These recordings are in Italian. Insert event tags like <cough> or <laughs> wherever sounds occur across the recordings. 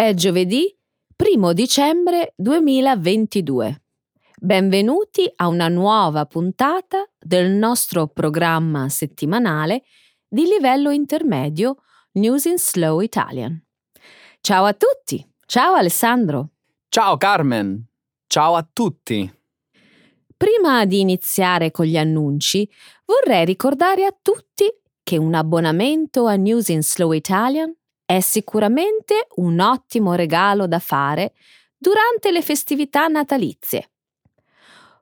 È giovedì 1 dicembre 2022. Benvenuti a una nuova puntata del nostro programma settimanale di livello intermedio News in Slow Italian. Ciao a tutti! Ciao Alessandro! Ciao Carmen! Ciao a tutti! Prima di iniziare con gli annunci, vorrei ricordare a tutti che un abbonamento a News in Slow Italian è sicuramente un ottimo regalo da fare durante le festività natalizie.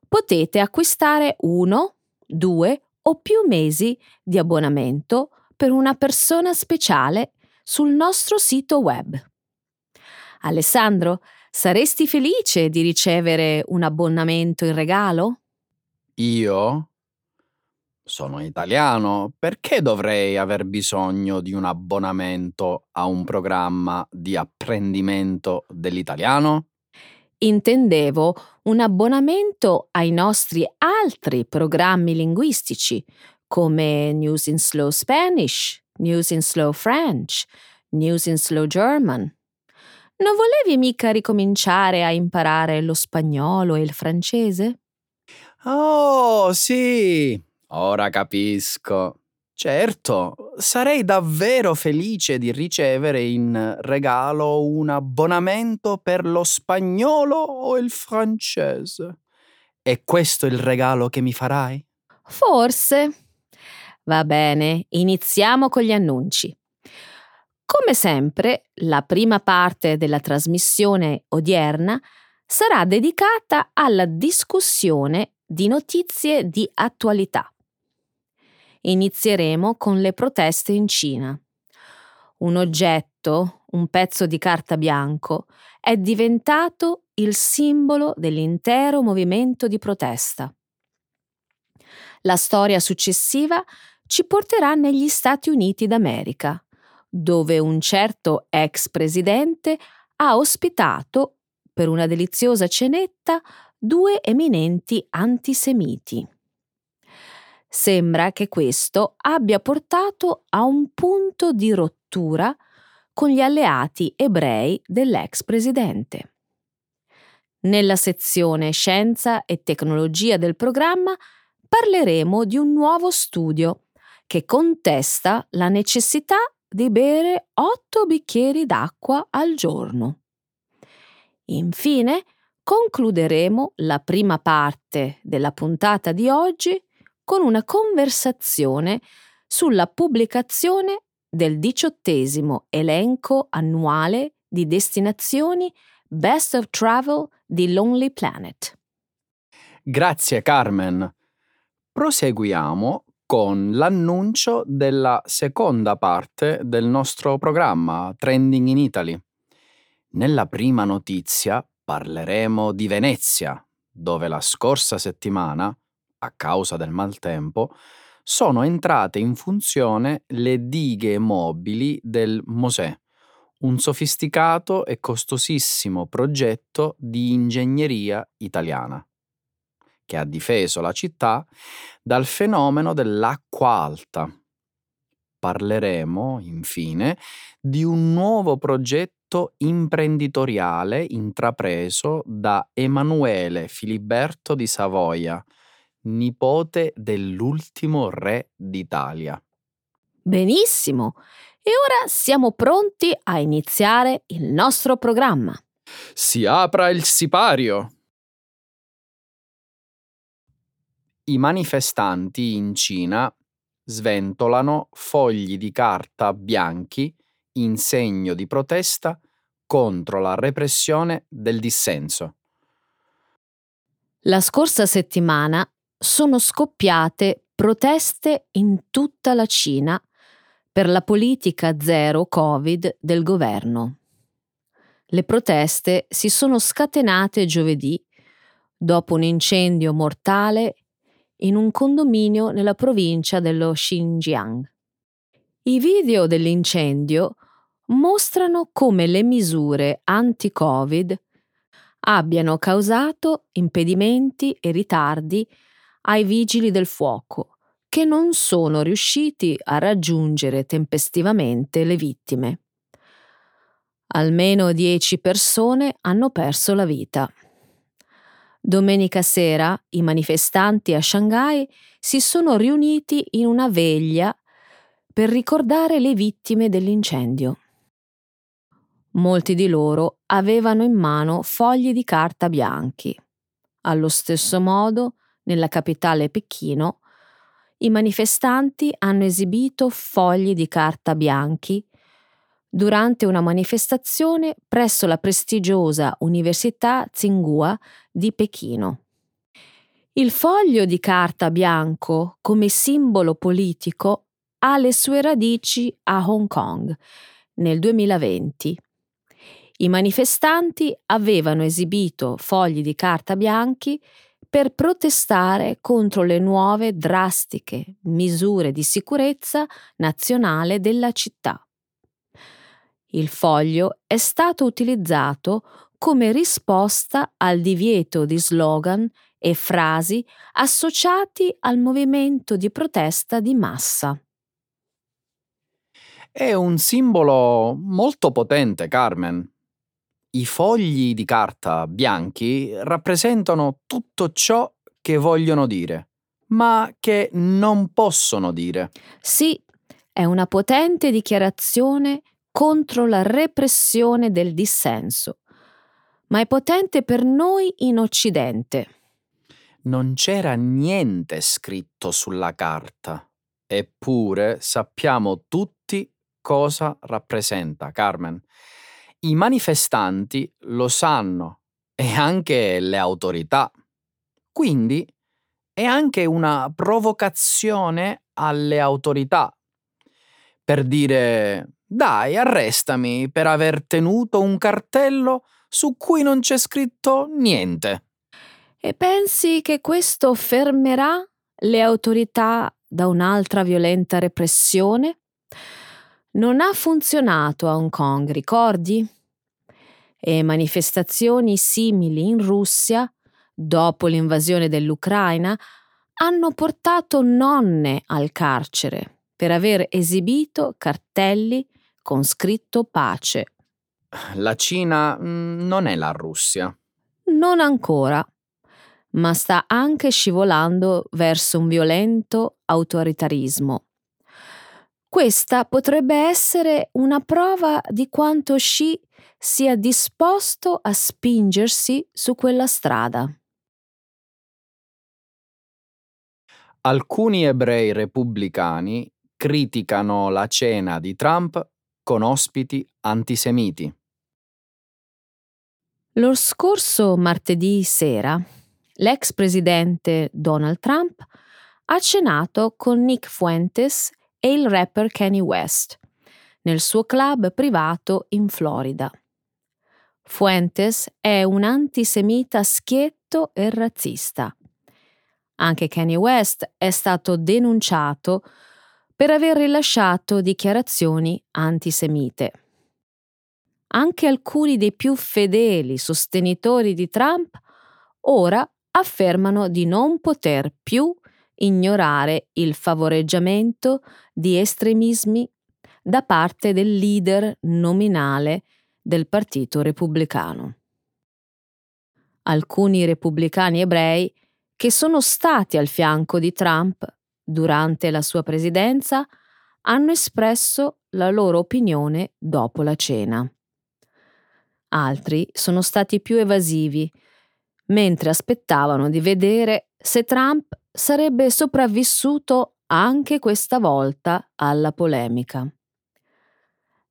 Potete acquistare uno, due o più mesi di abbonamento per una persona speciale sul nostro sito web. Alessandro, saresti felice di ricevere un abbonamento in regalo? Io? Sono italiano, perché dovrei aver bisogno di un abbonamento a un programma di apprendimento dell'italiano? Intendevo un abbonamento ai nostri altri programmi linguistici, come News in Slow Spanish, News in Slow French, News in Slow German. Non volevi mica ricominciare a imparare lo spagnolo e il francese? Oh, sì, Ora capisco. Certo, sarei davvero felice di ricevere in regalo un abbonamento per lo spagnolo o il francese. È questo il regalo che mi farai? Forse. Va bene, iniziamo con gli annunci. Come sempre, la prima parte della trasmissione odierna sarà dedicata alla discussione di notizie di attualità. Inizieremo con le proteste in Cina. Un oggetto, un pezzo di carta bianco, è diventato il simbolo dell'intero movimento di protesta. La storia successiva ci porterà negli Stati Uniti d'America, dove un certo ex presidente ha ospitato, per una deliziosa cenetta, due eminenti antisemiti. Sembra che questo abbia portato a un punto di rottura con gli alleati ebrei dell'ex presidente. Nella sezione Scienza e tecnologia del programma parleremo di un nuovo studio che contesta la necessità di bere 8 bicchieri d'acqua al giorno. Infine, concluderemo la prima parte della puntata di oggi con una conversazione sulla pubblicazione del diciottesimo elenco annuale di destinazioni Best of Travel di Lonely Planet. Grazie Carmen. Proseguiamo con l'annuncio della seconda parte del nostro programma Trending in Italy. Nella prima notizia parleremo di Venezia, dove la scorsa settimana a causa del maltempo, sono entrate in funzione le dighe mobili del Mosè, un sofisticato e costosissimo progetto di ingegneria italiana, che ha difeso la città dal fenomeno dell'acqua alta. Parleremo, infine, di un nuovo progetto imprenditoriale intrapreso da Emanuele Filiberto di Savoia, nipote dell'ultimo re d'Italia. Benissimo, e ora siamo pronti a iniziare il nostro programma. Si apra il sipario! I manifestanti in Cina sventolano fogli di carta bianchi in segno di protesta contro la repressione del dissenso. La scorsa settimana sono scoppiate proteste in tutta la Cina per la politica zero Covid del governo. Le proteste si sono scatenate giovedì dopo un incendio mortale in un condominio nella provincia dello Xinjiang. I video dell'incendio mostrano come le misure anti-Covid abbiano causato impedimenti e ritardi ai vigili del fuoco, che non sono riusciti a raggiungere tempestivamente le vittime. Almeno 10 persone hanno perso la vita. Domenica sera i manifestanti a Shanghai si sono riuniti in una veglia per ricordare le vittime dell'incendio. Molti di loro avevano in mano fogli di carta bianchi. Allo stesso modo, nella capitale Pechino, i manifestanti hanno esibito fogli di carta bianchi durante una manifestazione presso la prestigiosa Università Tsinghua di Pechino. Il foglio di carta bianco come simbolo politico ha le sue radici a Hong Kong nel 2020. I manifestanti avevano esibito fogli di carta bianchi per protestare contro le nuove drastiche misure di sicurezza nazionale della città. Il foglio è stato utilizzato come risposta al divieto di slogan e frasi associati al movimento di protesta di massa. È un simbolo molto potente, Carmen. I fogli di carta bianchi rappresentano tutto ciò che vogliono dire, ma che non possono dire. Sì, è una potente dichiarazione contro la repressione del dissenso, ma è potente per noi in Occidente. Non c'era niente scritto sulla carta, eppure sappiamo tutti cosa rappresenta, Carmen. I manifestanti lo sanno e anche le autorità. Quindi è anche una provocazione alle autorità per dire dai, arrestami per aver tenuto un cartello su cui non c'è scritto niente. E pensi che questo fermerà le autorità da un'altra violenta repressione? Non ha funzionato a Hong Kong, ricordi? E manifestazioni simili in Russia, dopo l'invasione dell'Ucraina, hanno portato nonne al carcere per aver esibito cartelli con scritto pace. La Cina mm, non è la Russia. Non ancora, ma sta anche scivolando verso un violento autoritarismo. Questa potrebbe essere una prova di quanto Xi sia disposto a spingersi su quella strada. Alcuni ebrei repubblicani criticano la cena di Trump con ospiti antisemiti. Lo scorso martedì sera, l'ex presidente Donald Trump ha cenato con Nick Fuentes e il rapper Kanye West nel suo club privato in Florida. Fuentes è un antisemita schietto e razzista. Anche Kanye West è stato denunciato per aver rilasciato dichiarazioni antisemite. Anche alcuni dei più fedeli sostenitori di Trump ora affermano di non poter più ignorare il favoreggiamento di estremismi da parte del leader nominale del Partito Repubblicano. Alcuni repubblicani ebrei che sono stati al fianco di Trump durante la sua presidenza, hanno espresso la loro opinione dopo la cena. Altri sono stati più evasivi, mentre aspettavano di vedere se Trump sarebbe sopravvissuto anche questa volta alla polemica.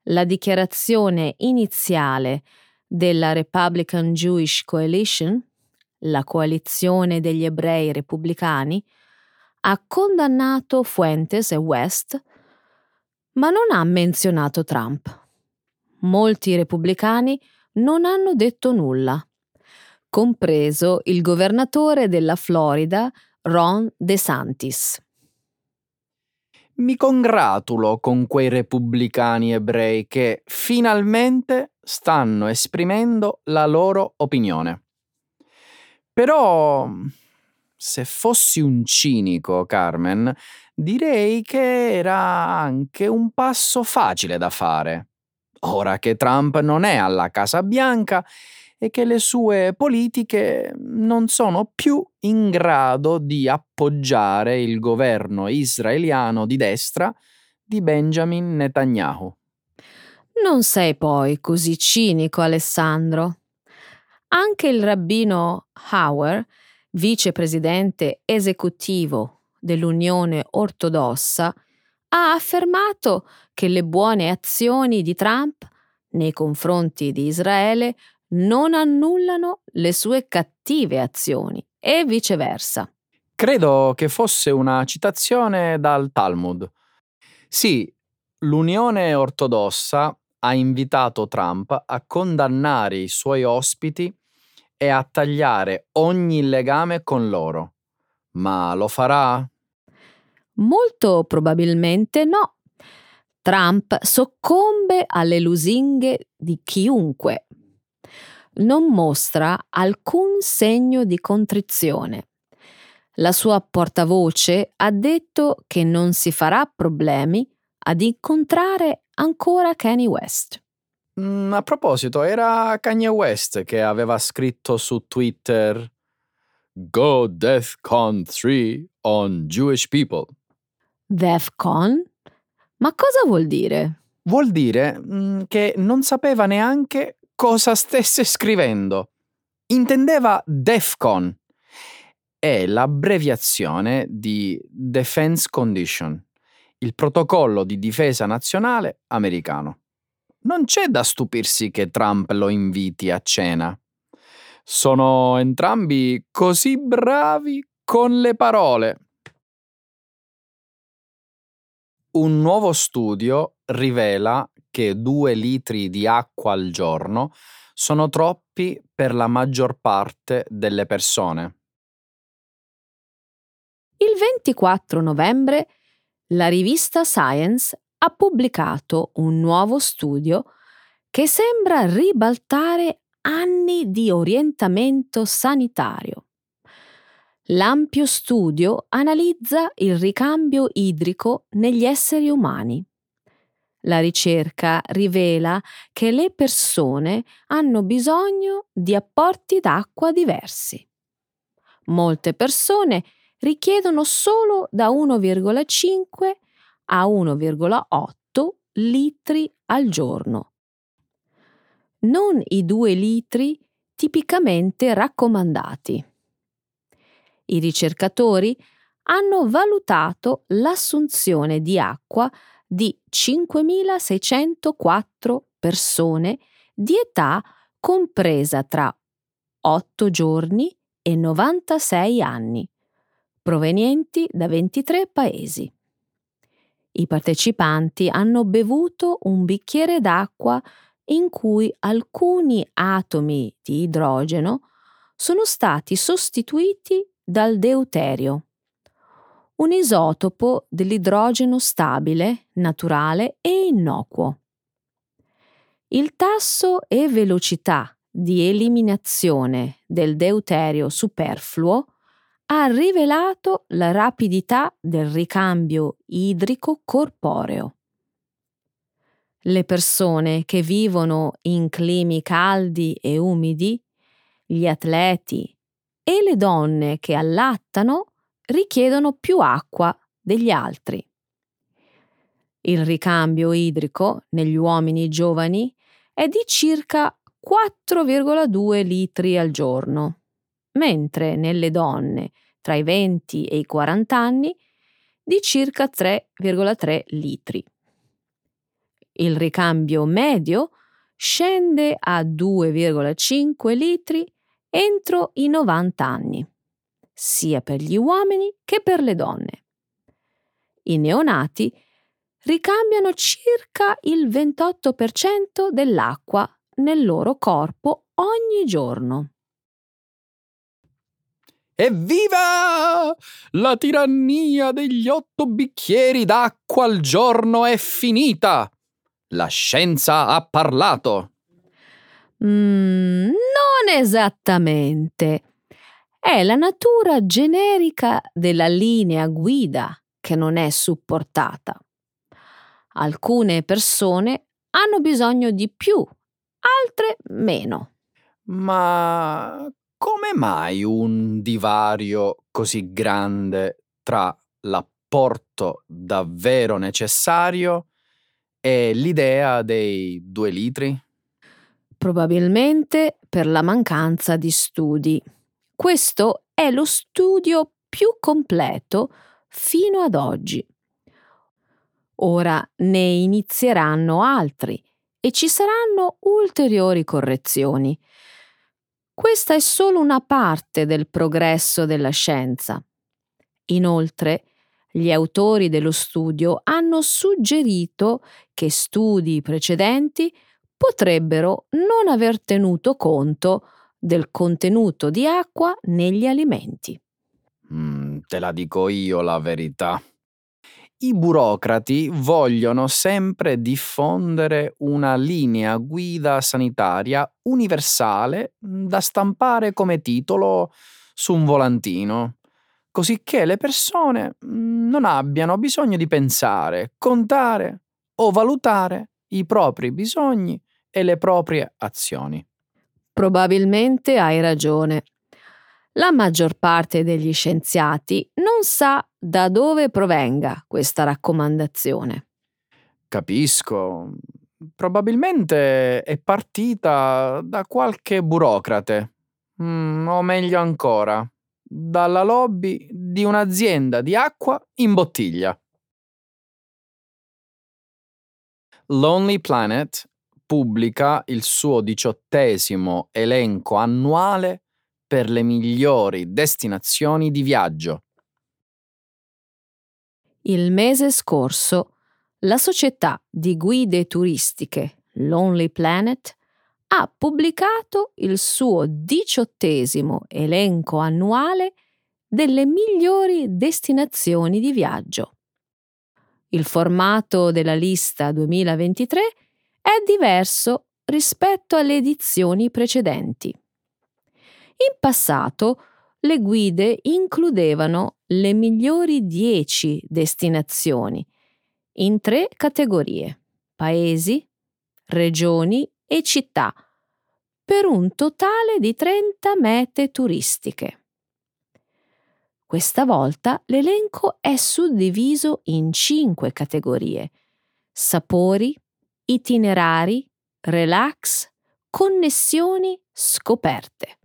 La dichiarazione iniziale della Republican Jewish Coalition, la coalizione degli ebrei repubblicani, ha condannato Fuentes e West, ma non ha menzionato Trump. Molti repubblicani non hanno detto nulla, compreso il governatore della Florida, Ron DeSantis. Mi congratulo con quei repubblicani ebrei che finalmente stanno esprimendo la loro opinione. Però se fossi un cinico, Carmen, direi che era anche un passo facile da fare. ora che Trump non è alla Casa Bianca e che le sue politiche non sono più in grado di appoggiare il governo israeliano di destra di Benjamin Netanyahu. Non sei poi così cinico, Alessandro. Anche il rabbino Hauer, vicepresidente esecutivo dell'Unione Ortodossa, ha affermato che le buone azioni di Trump nei confronti di Israele non annullano le sue cattive azioni e viceversa. Credo che fosse una citazione dal Talmud. Sì, l'Unione Ortodossa ha invitato Trump a condannare i suoi ospiti e a tagliare ogni legame con loro. Ma lo farà? Molto probabilmente no. Trump soccombe alle lusinghe di chiunque. Non mostra alcun segno di contrizione. La sua portavoce ha detto che non si farà problemi ad incontrare ancora Kanye West. Mm, a proposito, era Kanye West che aveva scritto su Twitter Go DEFCON 3 on Jewish people. DEFCON? Ma cosa vuol dire? Vuol dire mm, che non sapeva neanche cosa stesse scrivendo. Intendeva DEFCON. È l'abbreviazione di Defense Condition il protocollo di difesa nazionale americano. Non c'è da stupirsi che Trump lo inviti a cena. Sono entrambi così bravi con le parole. Un nuovo studio rivela che due litri di acqua al giorno sono troppi per la maggior parte delle persone. Il 24 novembre la rivista Science ha pubblicato un nuovo studio che sembra ribaltare anni di orientamento sanitario. L'ampio studio analizza il ricambio idrico negli esseri umani. La ricerca rivela che le persone hanno bisogno di apporti d'acqua diversi. Molte persone richiedono solo da 1,5 a 1,8 litri al giorno. Non i 2 litri tipicamente raccomandati. I ricercatori hanno valutato l'assunzione di acqua di 5.604 persone di età compresa tra 8 giorni e 96 anni provenienti da 23 paesi. I partecipanti hanno bevuto un bicchiere d'acqua in cui alcuni atomi di idrogeno sono stati sostituiti dal deuterio, un isotopo dell'idrogeno stabile, naturale e innocuo. Il tasso e velocità di eliminazione del deuterio superfluo ha rivelato la rapidità del ricambio idrico corporeo. Le persone che vivono in climi caldi e umidi, gli atleti e le donne che allattano richiedono più acqua degli altri. Il ricambio idrico negli uomini giovani è di circa 4,2 litri al giorno mentre nelle donne tra i 20 e i 40 anni di circa 3,3 litri. Il ricambio medio scende a 2,5 litri entro i 90 anni, sia per gli uomini che per le donne. I neonati ricambiano circa il 28% dell'acqua nel loro corpo ogni giorno. Evviva! La tirannia degli otto bicchieri d'acqua al giorno è finita! La scienza ha parlato. Mm, non esattamente. È la natura generica della linea guida che non è supportata. Alcune persone hanno bisogno di più, altre meno. Ma come mai un divario così grande tra l'apporto davvero necessario e l'idea dei due litri? Probabilmente per la mancanza di studi. Questo è lo studio più completo fino ad oggi. Ora ne inizieranno altri e ci saranno ulteriori correzioni. Questa è solo una parte del progresso della scienza. Inoltre, gli autori dello studio hanno suggerito che studi precedenti potrebbero non aver tenuto conto del contenuto di acqua negli alimenti. Mm, te la dico io la verità. I burocrati vogliono sempre diffondere una linea guida sanitaria universale da stampare come titolo su un volantino, così che le persone mm, non abbiano bisogno di pensare, contare o valutare i propri bisogni e le proprie azioni. Probabilmente hai ragione. La maggior parte degli scienziati non sa da dove provenga questa raccomandazione. Capisco. Probabilmente è partita da qualche burocrate, mm, o meglio ancora, dalla lobby di un'azienda di acqua in bottiglia. Lonely Planet pubblica il suo diciottesimo elenco annuale per le migliori destinazioni di viaggio. Il mese scorso la società di guide turistiche Lonely Planet ha pubblicato il suo diciottesimo elenco annuale delle migliori destinazioni di viaggio. Il formato della lista 2023 è diverso rispetto alle edizioni precedenti. In passato le guide includevano le migliori 10 destinazioni in tre categorie, paesi, regioni e città, per un totale di 30 mete turistiche. Questa volta l'elenco è suddiviso in cinque categorie: sapori, itinerari, relax, connessioni, scoperte.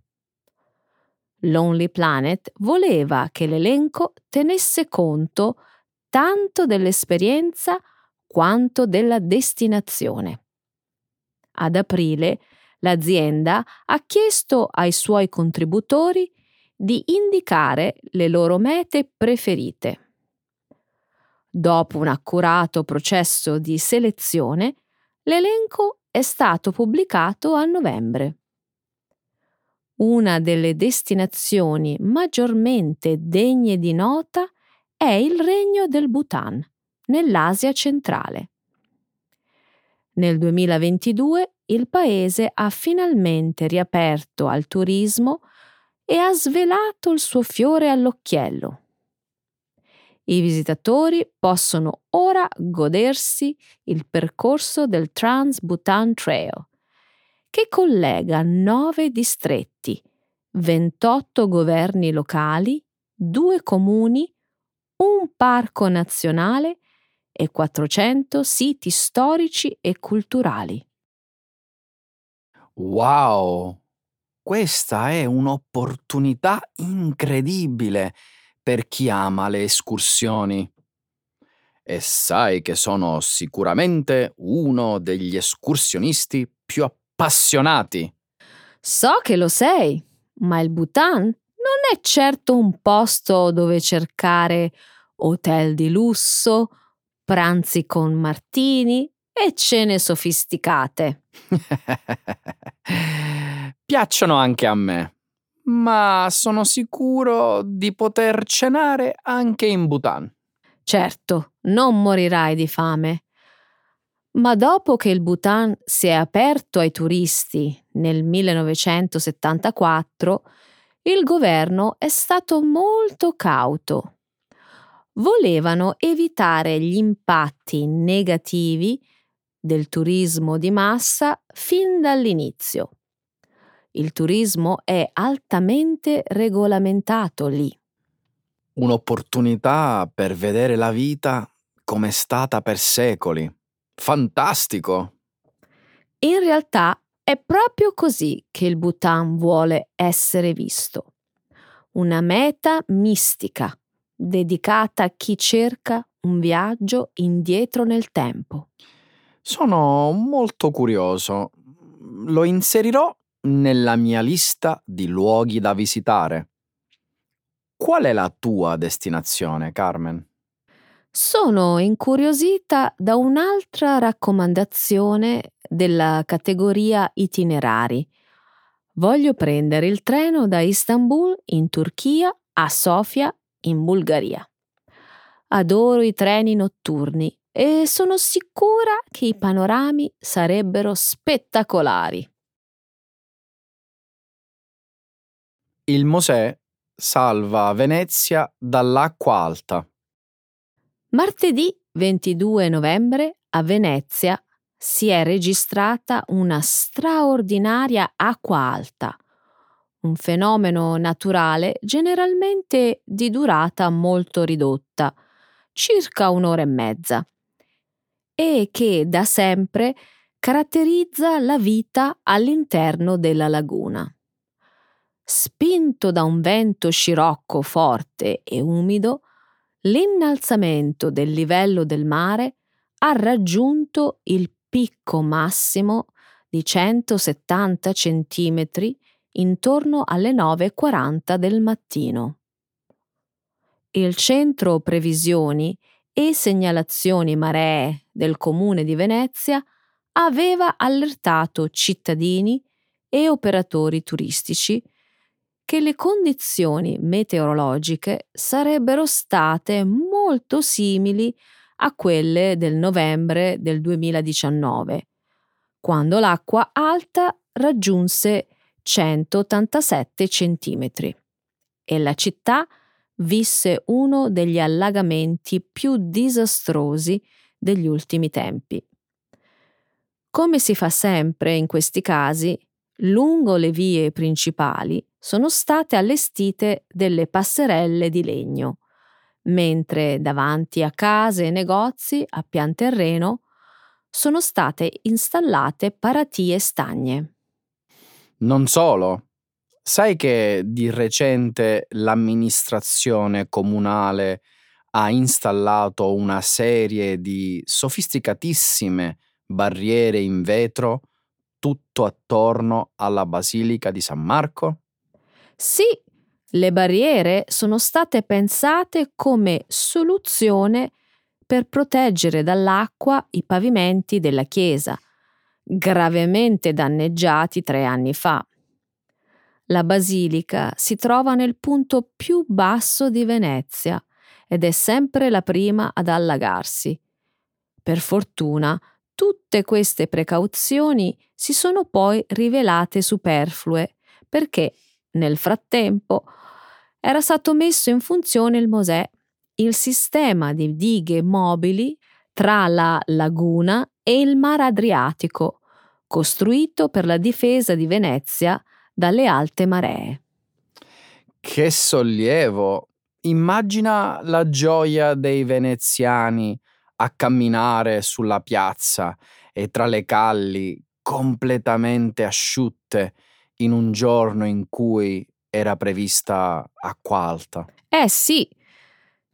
Lonely Planet voleva che l'elenco tenesse conto tanto dell'esperienza quanto della destinazione. Ad aprile l'azienda ha chiesto ai suoi contributori di indicare le loro mete preferite. Dopo un accurato processo di selezione, l'elenco è stato pubblicato a novembre. Una delle destinazioni maggiormente degne di nota è il Regno del Bhutan, nell'Asia centrale. Nel 2022 il paese ha finalmente riaperto al turismo e ha svelato il suo fiore all'occhiello. I visitatori possono ora godersi il percorso del Trans-Bhutan Trail, che collega nove distretti, 28 governi locali, due comuni, un parco nazionale e 400 siti storici e culturali. Wow! Questa è un'opportunità incredibile per chi ama le escursioni. E sai che sono sicuramente uno degli escursionisti più appassionati. So che lo sei, ma il Bhutan non è certo un posto dove cercare hotel di lusso, pranzi con martini e cene sofisticate. <laughs> Piacciono anche a me, ma sono sicuro di poter cenare anche in Bhutan. Certo, non morirai di fame. Ma dopo che il Bhutan si è aperto ai turisti nel 1974, il governo è stato molto cauto. Volevano evitare gli impatti negativi del turismo di massa fin dall'inizio. Il turismo è altamente regolamentato lì. Un'opportunità per vedere la vita come è stata per secoli. Fantastico! In realtà è proprio così che il Bhutan vuole essere visto. Una meta mistica, dedicata a chi cerca un viaggio indietro nel tempo. Sono molto curioso. Lo inserirò nella mia lista di luoghi da visitare. Qual è la tua destinazione, Carmen? Sono incuriosita da un'altra raccomandazione della categoria itinerari. Voglio prendere il treno da Istanbul in Turchia a Sofia in Bulgaria. Adoro i treni notturni e sono sicura che i panorami sarebbero spettacolari. Il Mosè salva Venezia dall'acqua alta. Martedì 22 novembre a Venezia si è registrata una straordinaria acqua alta, un fenomeno naturale generalmente di durata molto ridotta, circa un'ora e mezza, e che da sempre caratterizza la vita all'interno della laguna. Spinto da un vento scirocco forte e umido, l'innalzamento del livello del mare ha raggiunto il picco massimo di 170 cm intorno alle 9.40 del mattino. Il centro previsioni e segnalazioni maree del comune di Venezia aveva allertato cittadini e operatori turistici che le condizioni meteorologiche sarebbero state molto simili a quelle del novembre del 2019, quando l'acqua alta raggiunse 187 cm e la città visse uno degli allagamenti più disastrosi degli ultimi tempi. Come si fa sempre in questi casi, lungo le vie principali sono state allestite delle passerelle di legno, mentre davanti a case e negozi a pian terreno sono state installate paratie stagne. Non solo. Sai che di recente l'amministrazione comunale ha installato una serie di sofisticatissime barriere in vetro tutto attorno alla Basilica di San Marco? Sì, le barriere sono state pensate come soluzione per proteggere dall'acqua i pavimenti della chiesa, gravemente danneggiati tre anni fa. La basilica si trova nel punto più basso di Venezia ed è sempre la prima ad allagarsi. Per fortuna, tutte queste precauzioni si sono poi rivelate superflue perché nel frattempo era stato messo in funzione il Mosè, il sistema di dighe mobili tra la laguna e il mare Adriatico, costruito per la difesa di Venezia dalle alte maree. Che sollievo! Immagina la gioia dei veneziani a camminare sulla piazza e tra le calli completamente asciutte in un giorno in cui era prevista acqua alta. Eh sì,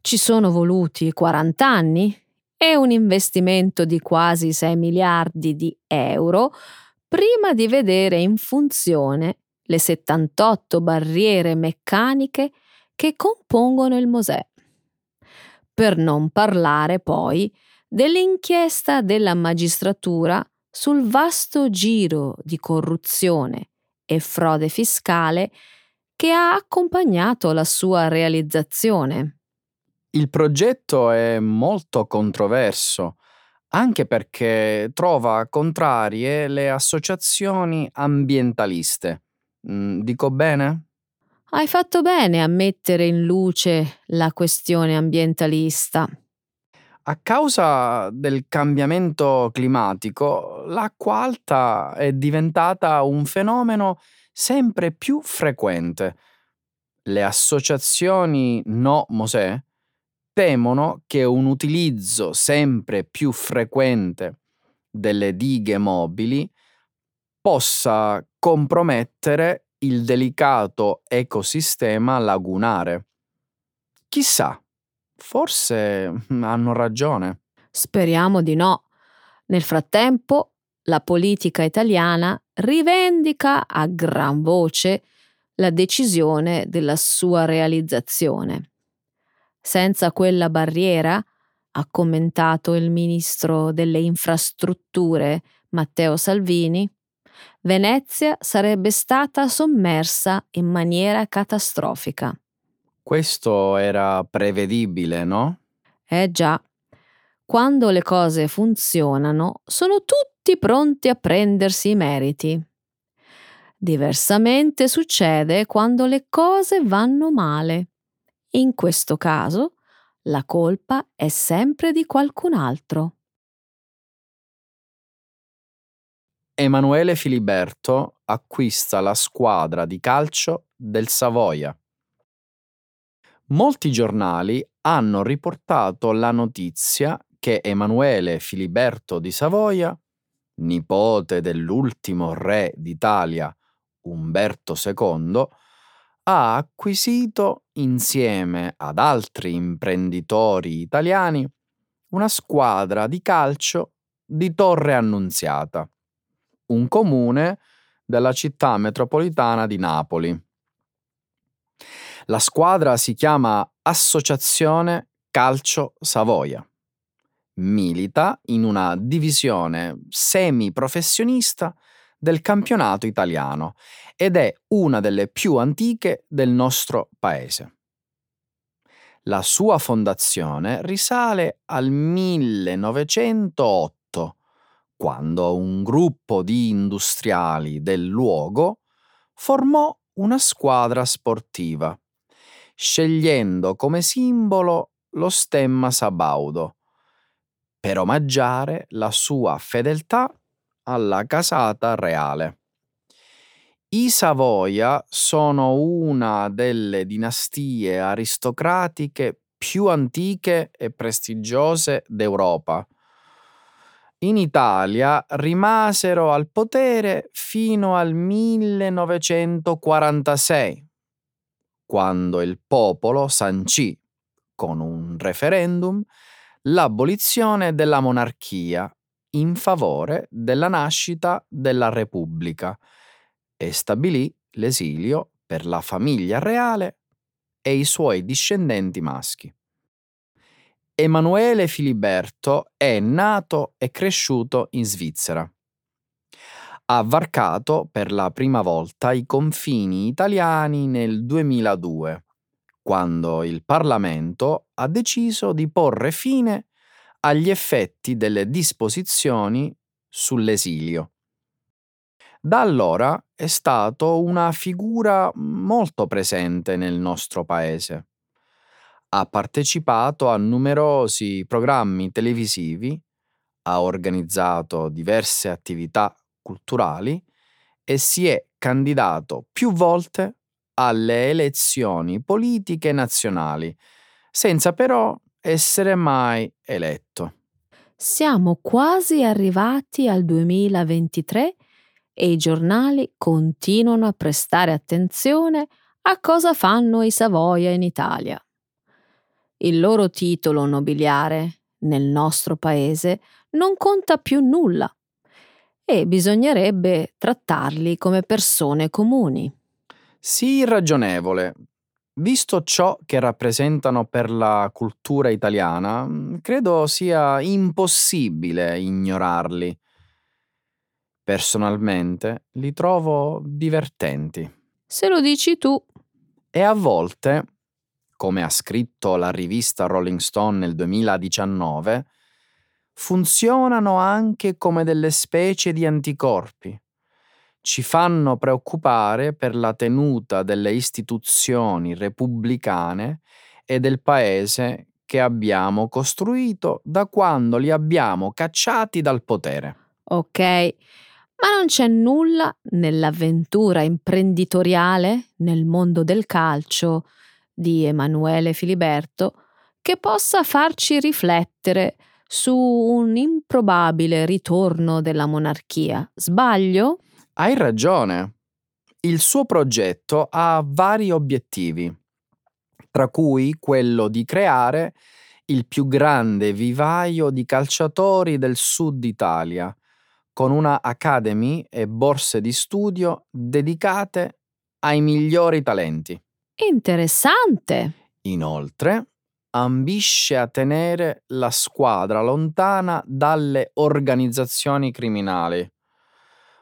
ci sono voluti 40 anni e un investimento di quasi 6 miliardi di euro prima di vedere in funzione le 78 barriere meccaniche che compongono il Mosè. Per non parlare poi dell'inchiesta della magistratura sul vasto giro di corruzione e frode fiscale che ha accompagnato la sua realizzazione. Il progetto è molto controverso, anche perché trova contrarie le associazioni ambientaliste. Mm, dico bene? Hai fatto bene a mettere in luce la questione ambientalista. A causa del cambiamento climatico, l'acqua alta è diventata un fenomeno sempre più frequente. Le associazioni No Mosè temono che un utilizzo sempre più frequente delle dighe mobili possa compromettere il delicato ecosistema lagunare. Chissà, forse mm, hanno ragione. Speriamo di no. Nel frattempo, la politica italiana rivendica a gran voce la decisione della sua realizzazione. Senza quella barriera, ha commentato il ministro delle infrastrutture Matteo Salvini, Venezia sarebbe stata sommersa in maniera catastrofica. Questo era prevedibile, no? Eh già, quando le cose funzionano sono tutti pronti a prendersi i meriti. Diversamente succede quando le cose vanno male. In questo caso la colpa è sempre di qualcun altro. Emanuele Filiberto acquista la squadra di calcio del Savoia. Molti giornali hanno riportato la notizia che Emanuele Filiberto di Savoia, nipote dell'ultimo re d'Italia Umberto II, ha acquisito insieme ad altri imprenditori italiani una squadra di calcio di Torre Annunziata un comune della città metropolitana di Napoli. La squadra si chiama Associazione Calcio Savoia. Milita in una divisione semiprofessionista del campionato italiano ed è una delle più antiche del nostro paese. La sua fondazione risale al 1908 quando un gruppo di industriali del luogo formò una squadra sportiva, scegliendo come simbolo lo stemma sabaudo, per omaggiare la sua fedeltà alla casata reale. I Savoia sono una delle dinastie aristocratiche più antiche e prestigiose d'Europa in Italia rimasero al potere fino al 1946, quando il popolo sancì, con un referendum, l'abolizione della monarchia in favore della nascita della Repubblica e stabilì l'esilio per la famiglia reale e i suoi discendenti maschi. Emanuele Filiberto è nato e cresciuto in Svizzera. Ha varcato per la prima volta i confini italiani nel 2002, quando il Parlamento ha deciso di porre fine agli effetti delle disposizioni sull'esilio. Da allora è stato una figura molto presente nel nostro paese ha partecipato a numerosi programmi televisivi, ha organizzato diverse attività culturali e si è candidato più volte alle elezioni politiche nazionali, senza però essere mai eletto. Siamo quasi arrivati al 2023 e i giornali continuano a prestare attenzione a cosa fanno i Savoia in Italia il loro titolo nobiliare nel nostro paese non conta più nulla e bisognerebbe trattarli come persone comuni. Sii ragionevole. Visto ciò che rappresentano per la cultura italiana, credo sia impossibile ignorarli. Personalmente li trovo divertenti. Se lo dici tu. E a volte come ha scritto la rivista Rolling Stone nel 2019, funzionano anche come delle specie di anticorpi. Ci fanno preoccupare per la tenuta delle istituzioni repubblicane e del paese che abbiamo costruito da quando li abbiamo cacciati dal potere. Ok, ma non c'è nulla nell'avventura imprenditoriale nel mondo del calcio di Emanuele Filiberto che possa farci riflettere su un improbabile ritorno della monarchia. Sbaglio? Hai ragione. Il suo progetto ha vari obiettivi, tra cui quello di creare il più grande vivaio di calciatori del sud Italia, con una academy e borse di studio dedicate ai migliori talenti. Interessante. Inoltre, ambisce a tenere la squadra lontana dalle organizzazioni criminali.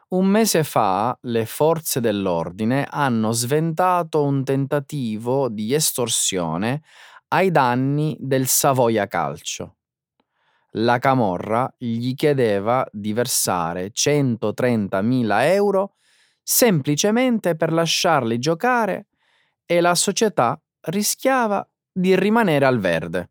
Un mese fa le forze dell'ordine hanno sventato un tentativo di estorsione ai danni del Savoia Calcio. La Camorra gli chiedeva di versare 130.000 euro semplicemente per lasciarli giocare e la società rischiava di rimanere al verde.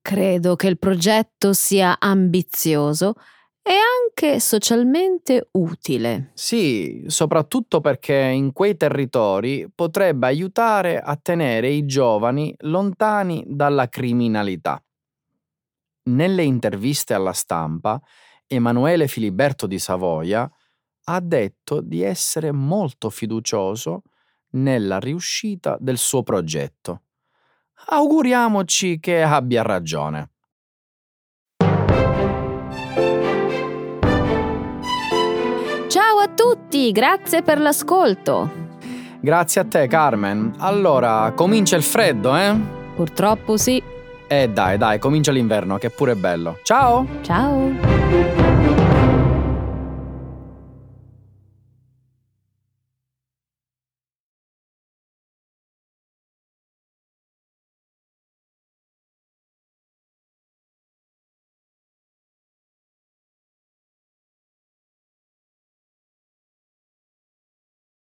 Credo che il progetto sia ambizioso e anche socialmente utile. Sì, soprattutto perché in quei territori potrebbe aiutare a tenere i giovani lontani dalla criminalità. Nelle interviste alla stampa, Emanuele Filiberto di Savoia ha detto di essere molto fiducioso nella riuscita del suo progetto. Auguriamoci che abbia ragione. Ciao a tutti, grazie per l'ascolto. Grazie a te, Carmen. Allora, comincia il freddo, eh? Purtroppo sì. Eh dai, dai, comincia l'inverno, che è pure bello. Ciao! Ciao.